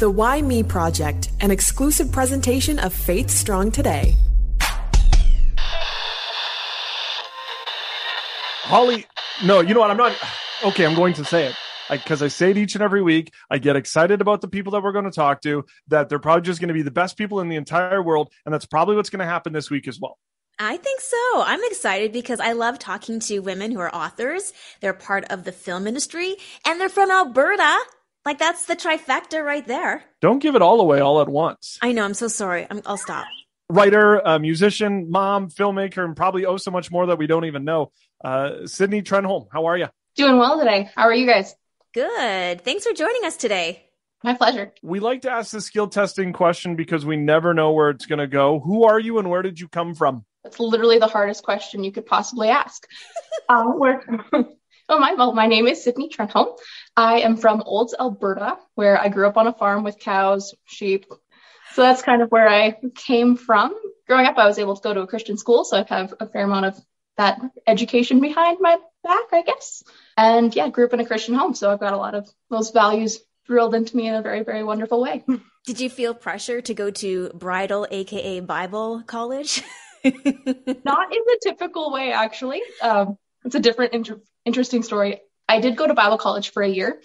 The Why Me Project, an exclusive presentation of Faith Strong Today. Holly, no, you know what? I'm not. Okay, I'm going to say it because I, I, say it each and every week. I get excited about the people that we're going to talk to, that they're probably just going to be the best people in the entire world. And that's probably what's going to happen this week as well. I think so. I'm excited because I love talking to women who are authors. They're part of the film industry and they're from Alberta. Like that's the trifecta right there. Don't give it all away all at once. I know. I'm so sorry. i will stop. Writer, uh, musician, mom, filmmaker, and probably oh so much more that we don't even know. Uh, Cydnie Trenholm, how are you? Doing well today. How are you guys? Good. Thanks for joining us today. My pleasure. We like to ask the skill testing question because we never know where it's going to go. Who are you and where did you come from? That's literally the hardest question you could possibly ask. uh, where, oh, my, well, my name is Cydnie Trenholm. I am from Olds, Alberta, where I grew up on a farm with cows, sheep. So that's kind of where I came from. Growing up, I was able to go to a Christian school, so I have a fair amount of that education behind my back, I guess. And yeah, grew up in a Christian home, so I've got a lot of those values drilled into me in a very, very wonderful way. Did you feel pressure to go to bridal, aka Bible college? Not in the typical way, actually. Um, it's a different, inter- interesting story. I did go to Bible college for a year,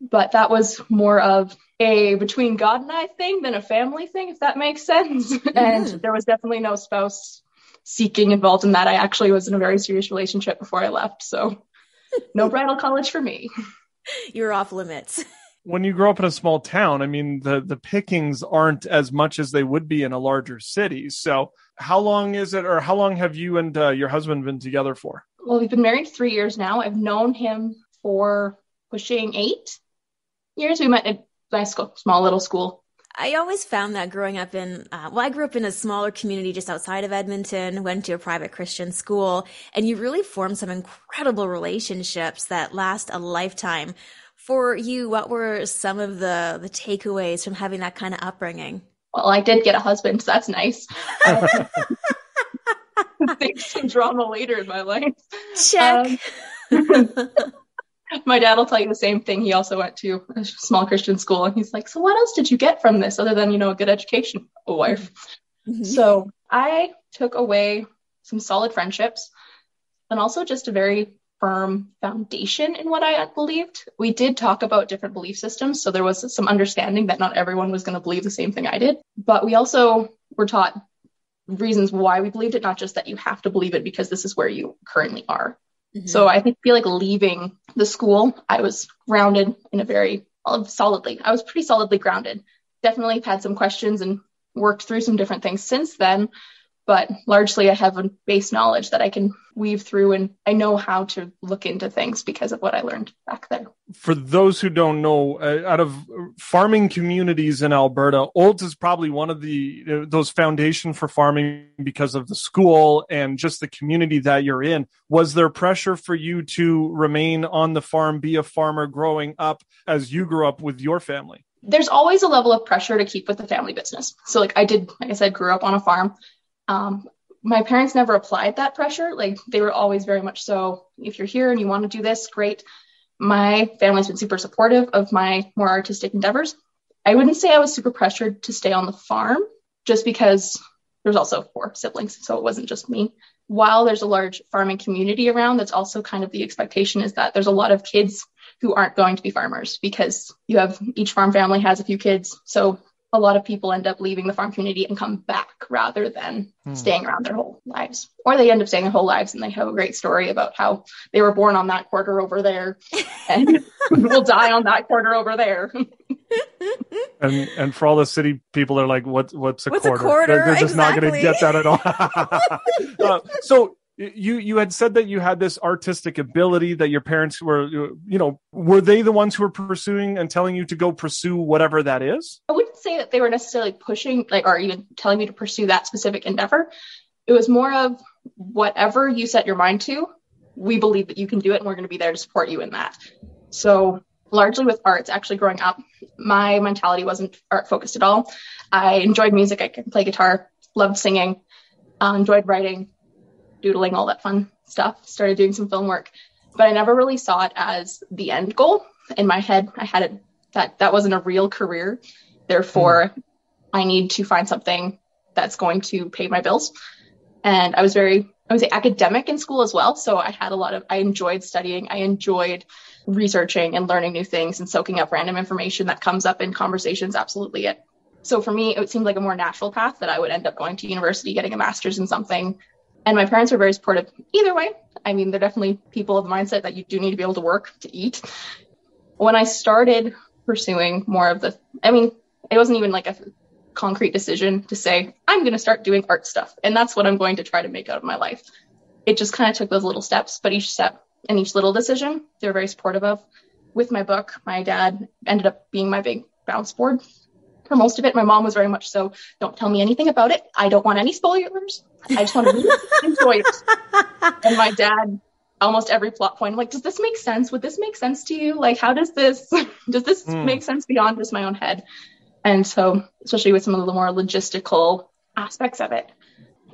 but that was more of a between God and I thing than a family thing, if that makes sense. Mm-hmm. And there was definitely no spouse seeking involved in that. I actually was in a very serious relationship before I left. So no bridal college for me. You're off limits. When you grow up in a small town, I mean, the, the pickings aren't as much as they would be in a larger city. So how long is it, or how long have you and uh, your husband been together for? Well, we've been married three years now. I've known him for pushing eight years. We met at my school, small little school I always found that growing up in, uh, well, I grew up in a smaller community just outside of Edmonton, went to a private Christian school, and you really form some incredible relationships that last a lifetime. For you, what were some of the, the takeaways from having that kind of upbringing? Well, I did get a husband, so that's nice. Think some drama later in my life. Check. Um, my dad will tell you the same thing. He also went to a small Christian school, and he's like, "So what else did you get from this other than you know a good education, a wife?" Mm-hmm. So I took away some solid friendships, and also just a very firm foundation in what I believed. We did talk about different belief systems, so there was some understanding that not everyone was going to believe the same thing I did. But we also were taught reasons why we believed it, not just that you have to believe it because this is where you currently are. Mm-hmm. So I think feel like leaving the school, I was grounded in a very solidly. I was pretty solidly grounded. Definitely had some questions and worked through some different things since then, but largely I have a base knowledge that I can weave through and I know how to look into things because of what I learned back there. For those who don't know, uh, out of farming communities in Alberta, Olds is probably one of the uh, those foundation for farming because of the school and just the community that you're in. Was there pressure for you to remain on the farm, be a farmer growing up as you grew up with your family? There's always a level of pressure to keep with the family business. So like I did, like I said, grew up on a farm um, my parents never applied that pressure. Like they were always very much so, if you're here and you want to do this, great. My family's been super supportive of my more artistic endeavors. I wouldn't say I was super pressured to stay on the farm just because there's also four siblings, so it wasn't just me. While there's a large farming community around, that's also kind of the expectation is that there's a lot of kids who aren't going to be farmers because you have each farm family has a few kids. So a lot of people end up leaving the farm community and come back rather than hmm. staying around their whole lives. Or they end up staying their whole lives and they have a great story about how they were born on that quarter over there and will die on that quarter over there. and and for all the city people, they're like, "What what's a what's quarter?" A quarter? They're, they're just exactly. not going to get that at all. uh, so you you had said that you had this artistic ability that your parents were you know were they the ones who were pursuing and telling you to go pursue whatever that is? I wouldn't say that they were necessarily pushing like or even telling me to pursue that specific endeavor. It was more of whatever you set your mind to we believe that you can do it and we're going to be there to support you in that. So largely with arts actually growing up my mentality wasn't art focused at all. I enjoyed music. I could play guitar loved singing uh, enjoyed writing doodling, all that fun stuff. Started doing some film work, but I never really saw it as the end goal. In my head, I had it that that wasn't a real career. Therefore, mm. I need to find something that's going to pay my bills. And I was very, I would say academic in school as well. So I had a lot of, I enjoyed studying. I enjoyed researching and learning new things and soaking up random information that comes up in conversations. Absolutely it. So for me, it seemed like a more natural path that I would end up going to university, getting a master's in something. And my parents were very supportive either way. I mean, they're definitely people of the mindset that you do need to be able to work to eat. When I started pursuing more of the, I mean, it wasn't even like a concrete decision to say, I'm going to start doing art stuff. And that's what I'm going to try to make out of my life. It just kind of took those little steps, but each step and each little decision, they were very supportive of. With my book, my dad ended up being my big bounce board for most of it. My mom was very much so, don't tell me anything about it. I don't want any spoilers. I just want to enjoy it. And my dad, almost every plot point, I'm like, does this make sense? Would this make sense to you? Like, how does this, does this mm. make sense beyond just my own head? And so, especially with some of the more logistical aspects of it,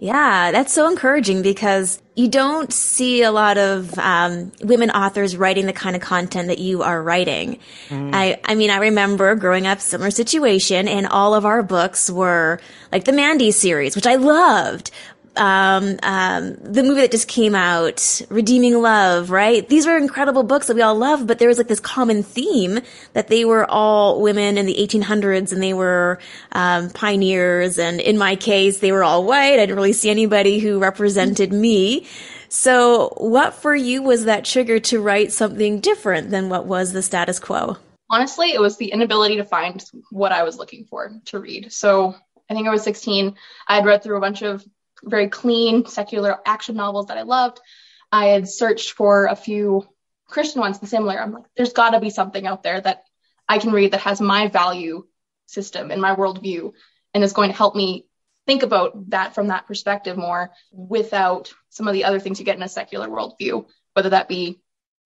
yeah, that's so encouraging because you don't see a lot of um, women authors writing the kind of content that you are writing. Mm. I, I mean, I remember growing up similar situation, and all of our books were like the Mandie series, which I loved um, um, the movie that just came out, Redeeming Love, right? These were incredible books that we all love, but there was like this common theme that they were all women in the 1800s and they were um, pioneers. And in my case, they were all white. I didn't really see anybody who represented me. So, what for you was that trigger to write something different than what was the status quo? Honestly, it was the inability to find what I was looking for to read. So, I think I was 16. I had read through a bunch of very clean secular action novels that I loved. I had searched for a few Christian ones, the similar. I'm like, there's got to be something out there that I can read that has my value system and my worldview and is going to help me think about that from that perspective more without some of the other things you get in a secular worldview, whether that be,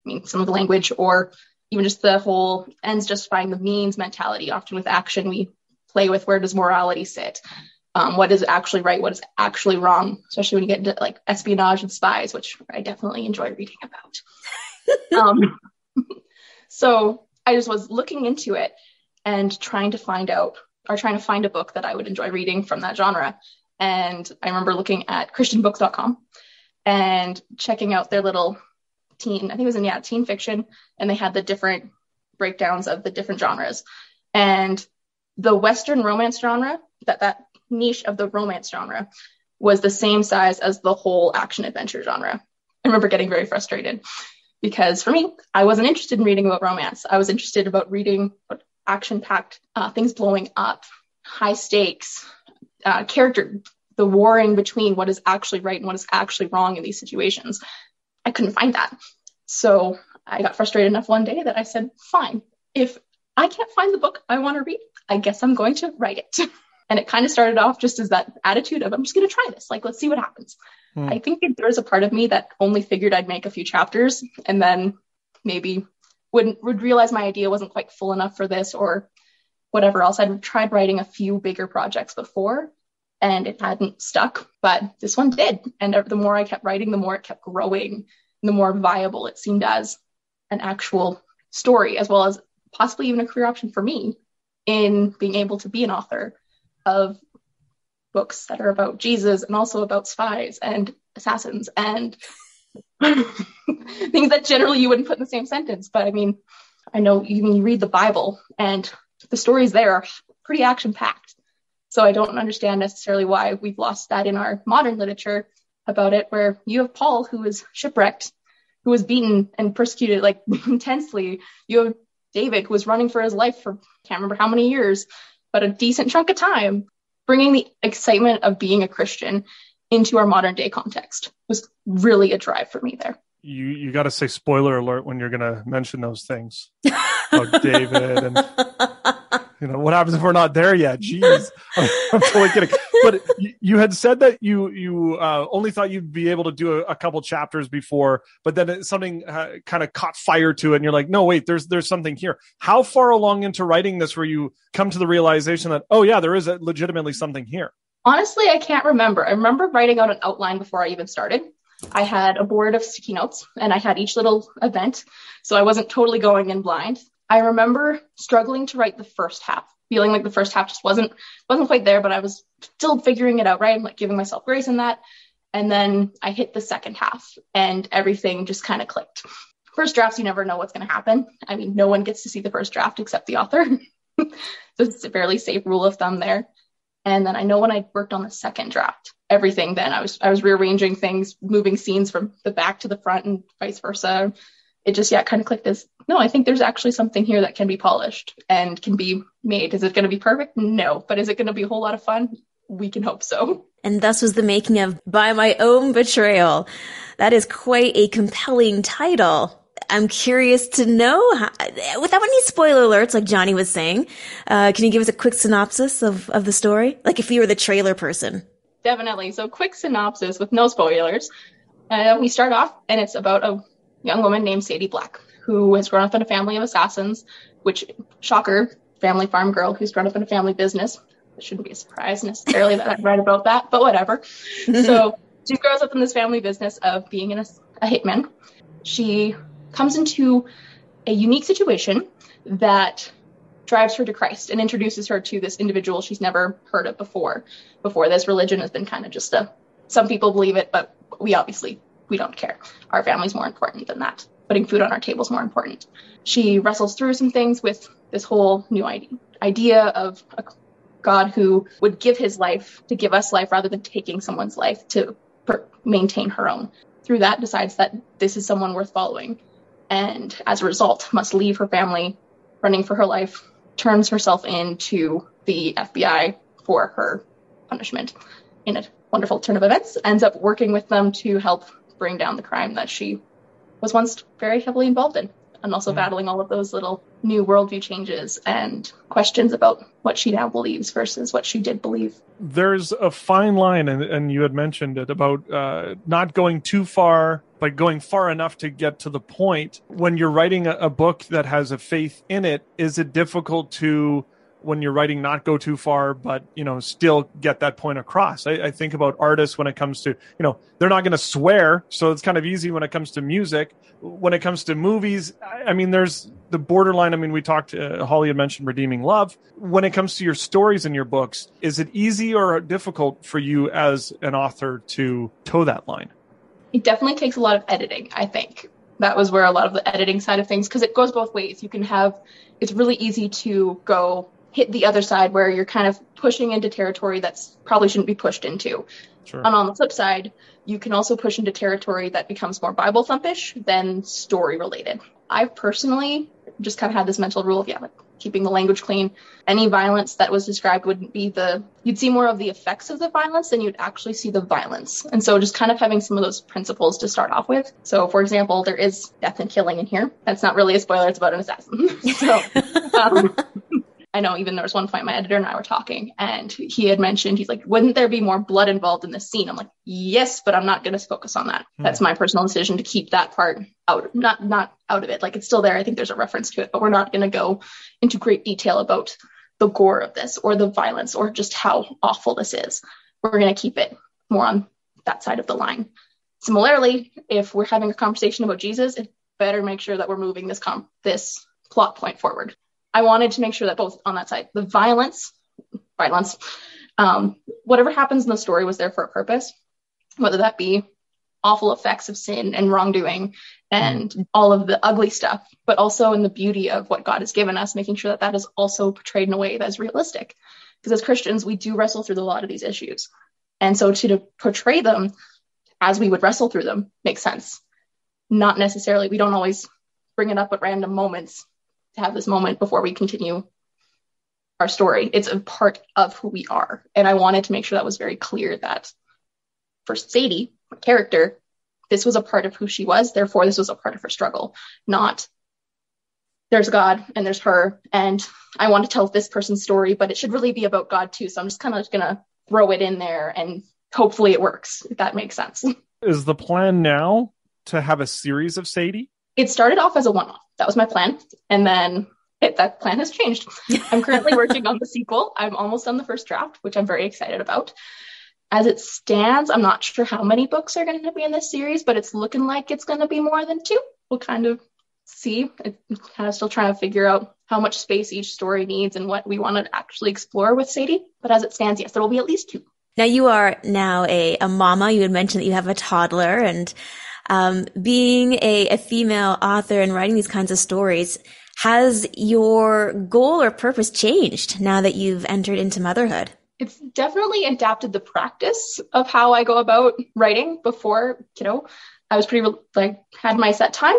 I mean, some of the language or even just the whole ends justifying the means mentality. Often with action, we play with where does morality sit? Um, what is actually right, what is actually wrong, especially when you get into like espionage and spies, which I definitely enjoy reading about. um, so I just was looking into it and trying to find out or trying to find a book that I would enjoy reading from that genre. And I remember looking at christianbooks.com and checking out their little teen, I think it was in, yeah, teen fiction. And they had the different breakdowns of the different genres. And the Western romance genre that that niche of the romance genre was the same size as the whole action adventure genre. I remember getting very frustrated because for me, I wasn't interested in reading about romance. I was interested about reading action packed uh, things blowing up, high stakes, uh, character, the warring between what is actually right and what is actually wrong in these situations. I couldn't find that. So I got frustrated enough one day that I said, fine, if I can't find the book I want to read, I guess I'm going to write it. And it kind of started off just as that attitude of, I'm just going to try this. Like, let's see what happens. Hmm. I think there was a part of me that only figured I'd make a few chapters and then maybe wouldn't would realize my idea wasn't quite full enough for this or whatever else. I'd tried writing a few bigger projects before and it hadn't stuck, but this one did. And the more I kept writing, the more it kept growing, the more viable it seemed as an actual story, as well as possibly even a career option for me in being able to be an author of books that are about Jesus and also about spies and assassins and things that generally you wouldn't put in the same sentence. But I mean, I know even you read the Bible and the stories there are pretty action packed. So I don't understand necessarily why we've lost that in our modern literature about it, where you have Paul who was shipwrecked, who was beaten and persecuted like intensely. You have David who was running for his life for can't remember how many years but a decent chunk of time, bringing the excitement of being a Christian into our modern day context was really a drive for me there. You you got to say spoiler alert when you're going to mention those things. about David and you know what happens if we're not there yet jeez i'm totally kidding but you had said that you you uh, only thought you'd be able to do a, a couple chapters before but then it, something uh, kind of caught fire to it and you're like no wait there's there's something here how far along into writing this were you come to the realization that oh yeah there is a, legitimately something here honestly i can't remember i remember writing out an outline before i even started I had a board of sticky notes and I had each little event. So I wasn't totally going in blind. I remember struggling to write the first half feeling like the first half just wasn't wasn't quite there, but I was still figuring it out, right? I'm like giving myself grace in that. And then I hit the second half and everything just kind of clicked. First drafts, you never know what's going to happen. I mean, no one gets to see the first draft except the author. so it's a fairly safe rule of thumb there. And then I know when I worked on the second draft, everything then I was I was rearranging things, moving scenes from the back to the front and vice versa. It just yeah kind of clicked as no, I think there's actually something here that can be polished and can be made. Is it going to be perfect? No, but is it going to be a whole lot of fun? We can hope so. And thus was the making of By My Own Betrayal. That is quite a compelling title. I'm curious to know, how, without any spoiler alerts, like Johnny was saying, uh, can you give us a quick synopsis of, of the story? Like if you were the trailer person. Definitely. So, quick synopsis with no spoilers. Uh, we start off, and it's about a young woman named Sadie Black who has grown up in a family of assassins, which, shocker, family farm girl who's grown up in a family business. It shouldn't be a surprise necessarily that I read about that, but whatever. so, she grows up in this family business of being a, a hitman. She comes into a unique situation that drives her to Christ and introduces her to this individual she's never heard of before. Before this religion has been kind of just a some people believe it, but we obviously we don't care. Our family's more important than that. Putting food on our table is more important. She wrestles through some things with this whole new idea of a God who would give his life to give us life rather than taking someone's life to maintain her own. Through that, decides that this is someone worth following and as a result must leave her family running for her life, turns herself into the FBI for her punishment in a wonderful turn of events, ends up working with them to help bring down the crime that she was once very heavily involved in and also mm. battling all of those little new worldview changes and questions about what she now believes versus what she did believe. There's a fine line, and, and you had mentioned it about uh, not going too far, but going far enough to get to the point. When you're writing a, a book that has a faith in it, is it difficult to when you're writing not go too far but you know still get that point across. I, I, think about artists when it comes to you know they're not going to swear so it's kind of easy when it comes to music. When it comes to movies i, I mean there's the borderline i mean we talked uh, holly had mentioned redeeming love. When it comes to your stories in your books is it easy or difficult for you as an author to toe that line? It definitely takes a lot of editing i think. That was where a lot of the editing side of things because it goes both ways. You can have it's really easy to go hit the other side where you're kind of pushing into territory that's probably shouldn't be pushed into. Sure. And on the flip side, you can also push into territory that becomes more Bible thumpish than story related. I've personally just kind of had this mental rule of yeah, like keeping the language clean. Any violence that was described wouldn't be the you'd see more of the effects of the violence than you'd actually see the violence. And so just kind of having some of those principles to start off with. So for example, there is death and killing in here. That's not really a spoiler, it's about an assassin. so um, I know even there was one point my editor and I were talking and he had mentioned, he's like, wouldn't there be more blood involved in this scene? I'm like, yes, but I'm not going to focus on that. Hmm. That's my personal decision to keep that part out, not, not out of it. Like it's still there. I think there's a reference to it, but we're not going to go into great detail about the gore of this or the violence or just how awful this is. We're going to keep it more on that side of the line. Similarly, if we're having a conversation about Jesus, it better make sure that we're moving this com- this plot point forward. I wanted to make sure that both on that side, the violence, violence, um, whatever happens in the story was there for a purpose, whether that be awful effects of sin and wrongdoing and all of the ugly stuff, but also in the beauty of what God has given us, making sure that that is also portrayed in a way that is realistic. Because as Christians, we do wrestle through a lot of these issues. And so to, to portray them as we would wrestle through them makes sense. Not necessarily, we don't always bring it up at random moments to have this moment before we continue our story. It's a part of who we are. And I wanted to make sure that was very clear that for Sadie, my character, this was a part of who she was. Therefore, this was a part of her struggle, not there's God and there's her. And I want to tell this person's story, but it should really be about God too. So I'm just kind of going to throw it in there and hopefully it works, if that makes sense. Is the plan now to have a series of Sadie? It started off as a one off that was my plan. And then it, that plan has changed. I'm currently working on the sequel. I'm almost on the first draft, which I'm very excited about. As it stands, I'm not sure how many books are going to be in this series, but it's looking like it's going to be more than two. We'll kind of see. I'm kind of still trying to figure out how much space each story needs and what we want to actually explore with Sadie. But as it stands, yes, there will be at least two. Now you are now a, a mama. You had mentioned that you have a toddler and um, being a, a female author and writing these kinds of stories, has your goal or purpose changed now that you've entered into motherhood? It's definitely adapted the practice of how I go about writing before, you know, I was pretty like had my set time.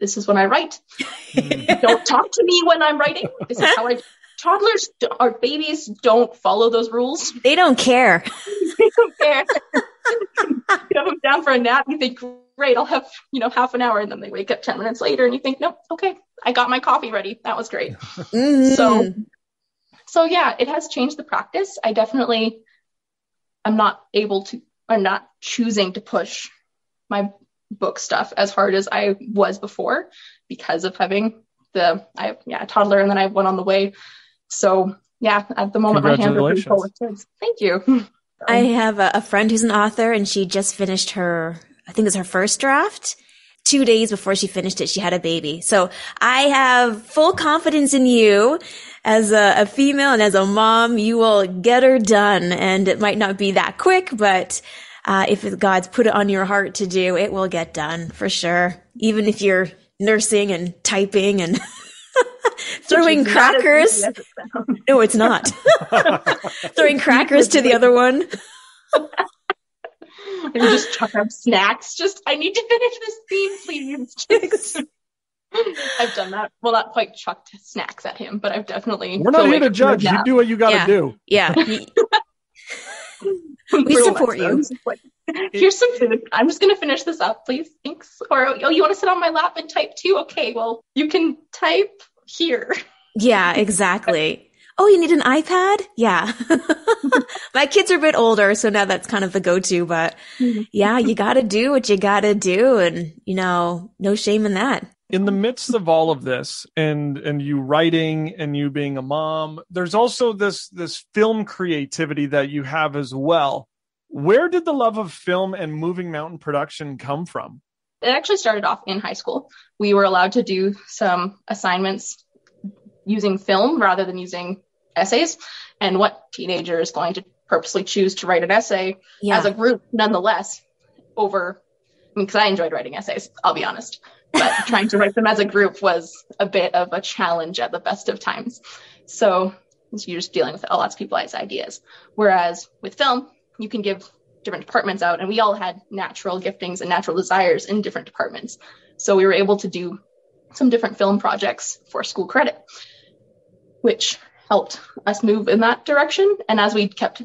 This is when I write. don't talk to me when I'm writing. This is how I toddlers or babies don't follow those rules. They don't care. they don't care. you have them down for a nap. You think, great, I'll have you know half an hour, and then they wake up ten minutes later, and you think, nope, okay, I got my coffee ready. That was great. Mm-hmm. So, so yeah, it has changed the practice. I definitely, I'm not able to, I'm not choosing to push my book stuff as hard as I was before because of having the I have yeah a toddler and then I have one on the way. So yeah, at the moment my hands are pretty full with kids. Thank you. I have a, a friend who's an author and she just finished her, I think it's her first draft. Two days before she finished it, she had a baby. So I have full confidence in you as a, a female and as a mom. You will get her done and it might not be that quick, but uh, if God's put it on your heart to do, it will get done for sure. Even if you're nursing and typing and throwing crackers. no, it's not. throwing crackers to the other one. and just chuck up snacks. Just, I need to finish this scene, please. I've done that. Well, not quite chucked snacks at him, but I've definitely. We're not here to judge. You do what you got to yeah. do. Yeah. we support you. Here's some food. I'm just gonna finish this up, please. Thanks. Or oh, you want to sit on my lap and type too? Okay, well, you can type here. Yeah, exactly. Oh, you need an iPad? Yeah. My kids are a bit older, so now that's kind of the go-to, but mm-hmm. yeah, you gotta do what you gotta do and, you know, no shame in that. In the midst of all of this and, and you writing and you being a mom, there's also this, this film creativity that you have as well. Where did the love of film and moving mountain production come from? It actually started off in high school. We were allowed to do some assignments using film rather than using essays. And what teenager is going to purposely choose to write an essay yeah. as a group, nonetheless, over, I mean, because I enjoyed writing essays, I'll be honest. But trying to write them as a group was a bit of a challenge at the best of times. So you're just dealing with a lot of people's ideas. Whereas with film, you can give different departments out, and we all had natural giftings and natural desires in different departments. So we were able to do some different film projects for school credit, which helped us move in that direction. And as we kept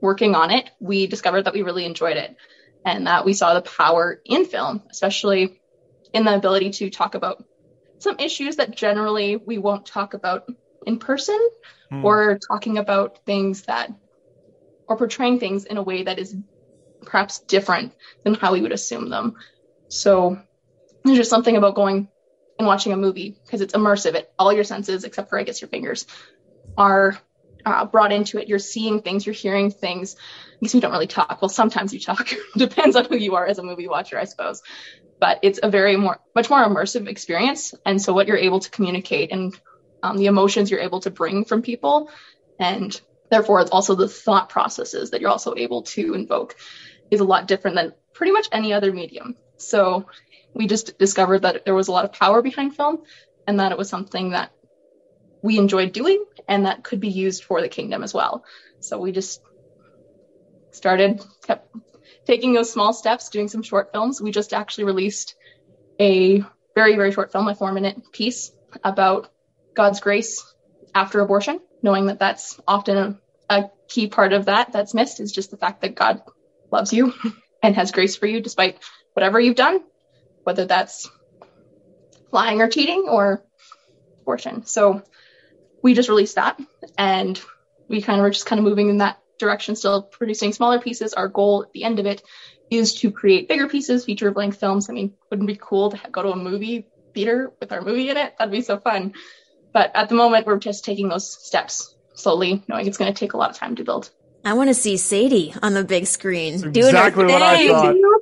working on it, we discovered that we really enjoyed it and that we saw the power in film, especially in the ability to talk about some issues that generally we won't talk about in person mm. or talking about things that or portraying things in a way that is perhaps different than how we would assume them. So there's just something about going and watching a movie because it's immersive. It all your senses, except for I guess your fingers, are uh, brought into it. You're seeing things, you're hearing things. I guess we don't really talk. Well, sometimes you talk. Depends on who you are as a movie watcher, I suppose. But it's a very more, much more immersive experience. And so what you're able to communicate and um, the emotions you're able to bring from people, and therefore it's also the thought processes that you're also able to invoke is a lot different than pretty much any other medium. So we just discovered that there was a lot of power behind film and that it was something that we enjoyed doing and that could be used for the kingdom as well. So we just started, kept taking those small steps, doing some short films. We just actually released a very, very short film, a four minute piece about God's grace after abortion, knowing that that's often a, a key part of that that's missed is just the fact that God loves you and has grace for you despite whatever you've done whether that's lying or cheating or abortion. So we just released that and we kind of were just kind of moving in that direction, still producing smaller pieces. Our goal at the end of it is to create bigger pieces, feature length films. I mean, wouldn't be cool to go to a movie theater with our movie in it? That'd be so fun. But at the moment, we're just taking those steps slowly, knowing it's going to take a lot of time to build. I want to see Sadie on the big screen That's doing exactly her thing. I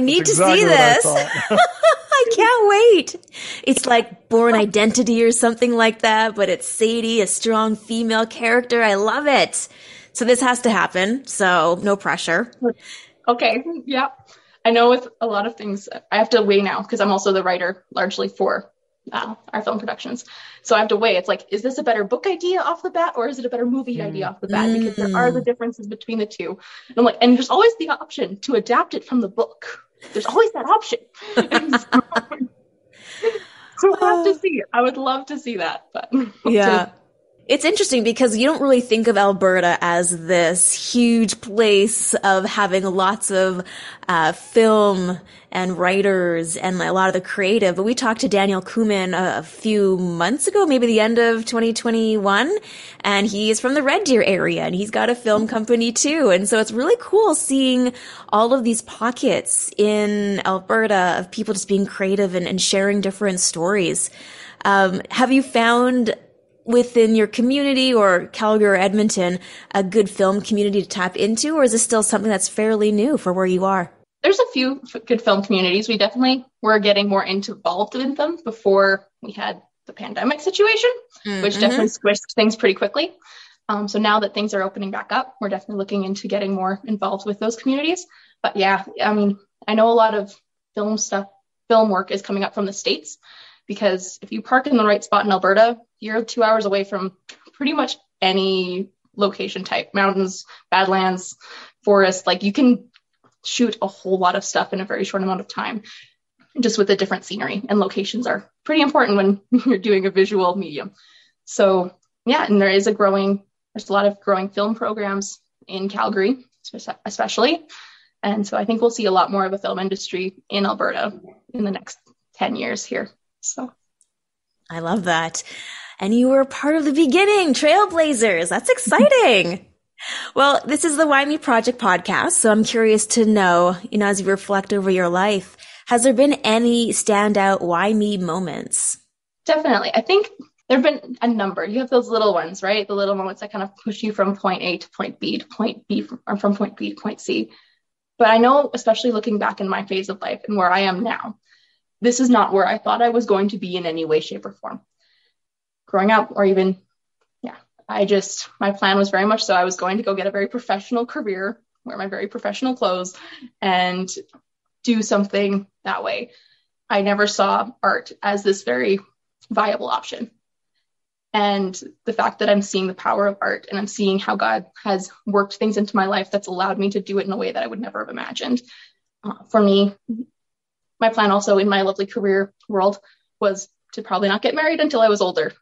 need That's to exactly see this. I, I, I can't wait. It's like Bourne Identity or something like that, but it's Sadie, a strong female character. I love it. So this has to happen. So no pressure. Okay. Yeah. I know with a lot of things, I have to weigh now because I'm also the writer largely for uh, our film productions. So I have to weigh. It's like, is this a better book idea off the bat, or is it a better movie mm. idea off the bat? Because there are the mm. differences between the two. And I'm like, and there's always the option to adapt it from the book. There's always that option. so, we'll have to see. I would love to see that, but yeah. To, it's interesting because you don't really think of Alberta as this huge place of having lots of uh, film and writers and a lot of the creative. But we talked to Daniel Kumin a, a, few months ago, maybe the end of 2021, and he is from the Red Deer area and he's got a film company too. And so it's really cool seeing all of these pockets in Alberta of people just being creative and, and sharing different stories. Um, have you found within your community or Calgary or Edmonton a good film community to tap into, or is this still something that's fairly new for where you are? There's a few good film communities. We definitely were getting more involved in them before we had the pandemic situation, mm-hmm. which definitely squished things pretty quickly. Um, so now that things are opening back up, we're definitely looking into getting more involved with those communities. But yeah, I mean, I know a lot of film stuff, film work is coming up from the States because if you park in the right spot in Alberta, you're two hours away from pretty much any location type mountains, badlands, forest. Like you can shoot a whole lot of stuff in a very short amount of time just with the different scenery and locations are pretty important when you're doing a visual medium. So yeah, and there is a growing, there's a lot of growing film programs in Calgary, especially. And so I think we'll see a lot more of a film industry in Alberta in the next 10 years here. So I love that. And you were part of the beginning, Trailblazers. That's exciting. well, this is the Why Me Project podcast. So I'm curious to know, you know, as you reflect over your life, has there been any standout why me moments? Definitely. I think there have been a number. You have those little ones, right? The little moments that kind of push you from point A to point B to point B or from point B to point C. But I know, especially looking back in my phase of life and where I am now, this is not where I thought I was going to be in any way, shape, or form. Growing up, or even, yeah, I just, my plan was very much so I was going to go get a very professional career, wear my very professional clothes, and do something that way. I never saw art as this very viable option. And the fact that I'm seeing the power of art and I'm seeing how God has worked things into my life that's allowed me to do it in a way that I would never have imagined. Uh, for me, my plan also in my lovely career world was to probably not get married until I was older.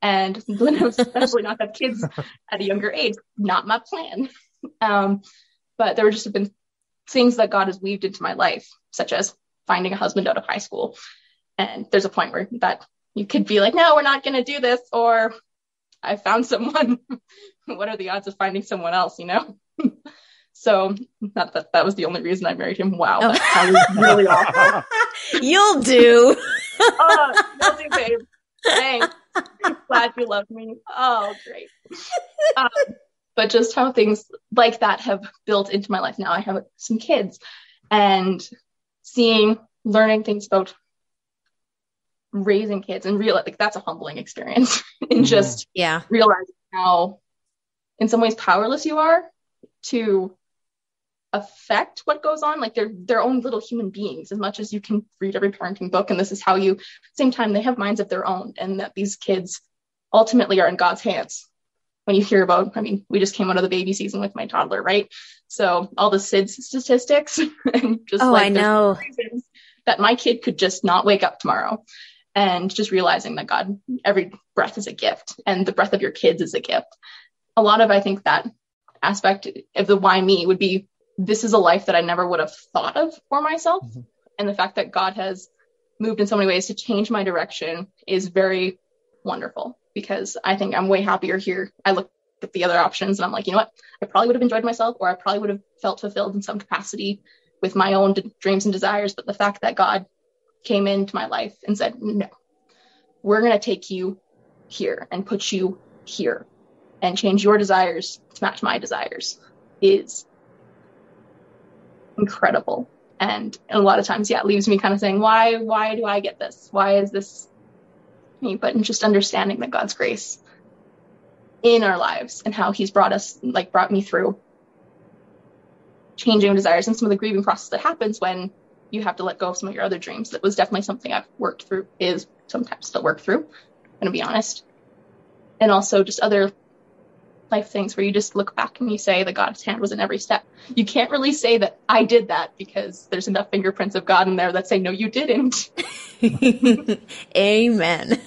And especially not have kids at a younger age. Not my plan. Um, but there just have been things that God has weaved into my life, such as finding a husband out of high school. And there's a point where that you could be like, no, we're not going to do this. Or I found someone. what are the odds of finding someone else, you know? So not that that was the only reason I married him. Wow, oh. that really awful. You'll do. oh, you'll do, babe. Thanks. Glad you love me. Oh, great. Um, but just how things like that have built into my life now. I have some kids and seeing, learning things about raising kids and real like that's a humbling experience in mm-hmm. just yeah realizing how in some ways powerless you are to affect what goes on like they're their own little human beings as much as you can read every parenting book and this is how you same time they have minds of their own and that these kids ultimately are in god's hands. When you hear about i mean we just came out of the baby season with my toddler right? So all the SIDS statistics and just oh, like i know. that my kid could just not wake up tomorrow and just realizing that god every breath is a gift and the breath of your kids is a gift. A lot of i think that aspect of the why me would be this is a life that I never would have thought of for myself. Mm-hmm. And the fact that God has moved in so many ways to change my direction is very wonderful because I think I'm way happier here. I look at the other options and I'm like, you know what? I probably would have enjoyed myself or I probably would have felt fulfilled in some capacity with my own d- dreams and desires. But the fact that God came into my life and said, no, we're going to take you here and put you here and change your desires to match my desires is incredible. And a lot of times, yeah, it leaves me kind of saying, why, why do I get this? Why is this me? But just understanding that God's grace in our lives and how he's brought us, like brought me through changing desires and some of the grieving process that happens when you have to let go of some of your other dreams. That was definitely something I've worked through, is sometimes still work through. I'm going to be honest. And also just other life things where you just look back and you say that God's hand was in every step. You can't really say that I did that because there's enough fingerprints of God in there that say, no, you didn't. Amen.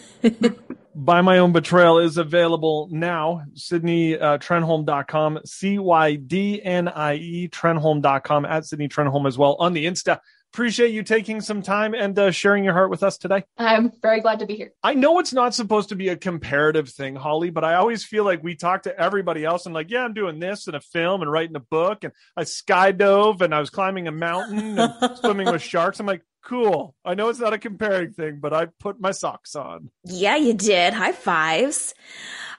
By My Own Betrayal is available now. Cydnie uh, Trenholm.com, C Y D N I E Trenholm.com, at Cydnie Trenholm as well on the Insta. Appreciate you taking some time and uh, sharing your heart with us today. I'm very glad to be here. I know it's not supposed to be a comparative thing, Holly, but I always feel like we talk to everybody else and like, yeah, I'm doing this and a film and writing a book and I skydove and I was climbing a mountain and swimming with sharks. I'm like, cool. I know it's not a comparing thing, but I put my socks on. Yeah, you did. High fives.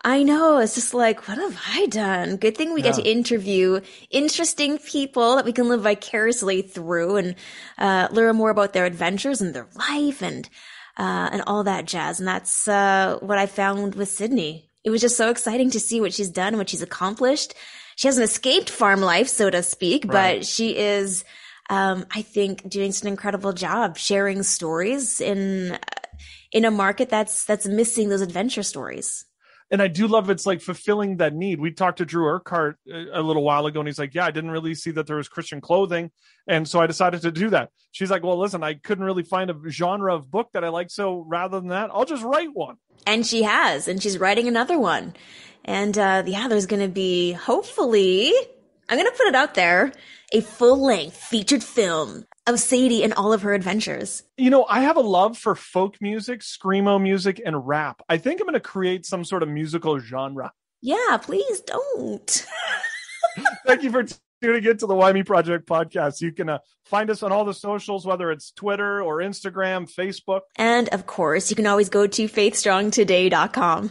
I know. It's just like, what have I done? Good thing we yeah. get to interview interesting people that we can live vicariously through and uh, learn more about their adventures and their life and uh, and all that jazz. And that's uh, what I found with Cydnie. It was just so exciting to see what she's done, what she's accomplished. She hasn't escaped farm life, so to speak, right. but she is um, I think doing an incredible job sharing stories in in a market that's that's missing those adventure stories. And I do love it's like fulfilling that need. We talked to Drew Urquhart a little while ago, and he's like, "Yeah, I didn't really see that there was Christian clothing, and so I decided to do that." She's like, "Well, listen, I couldn't really find a genre of book that I like, so rather than that, I'll just write one." And she has, and she's writing another one. And uh, yeah, there's going to be hopefully, I'm going to put it out there a full length featured film of Sadie and all of her adventures. You know, I have a love for folk music, screamo music, and rap. I think I'm going to create some sort of musical genre. Yeah, please don't. Thank you for tuning in to the Why Me Project podcast. You can uh, find us on all the socials, whether it's Twitter or Instagram, Facebook. And of course, you can always go to faithstrongtoday.com.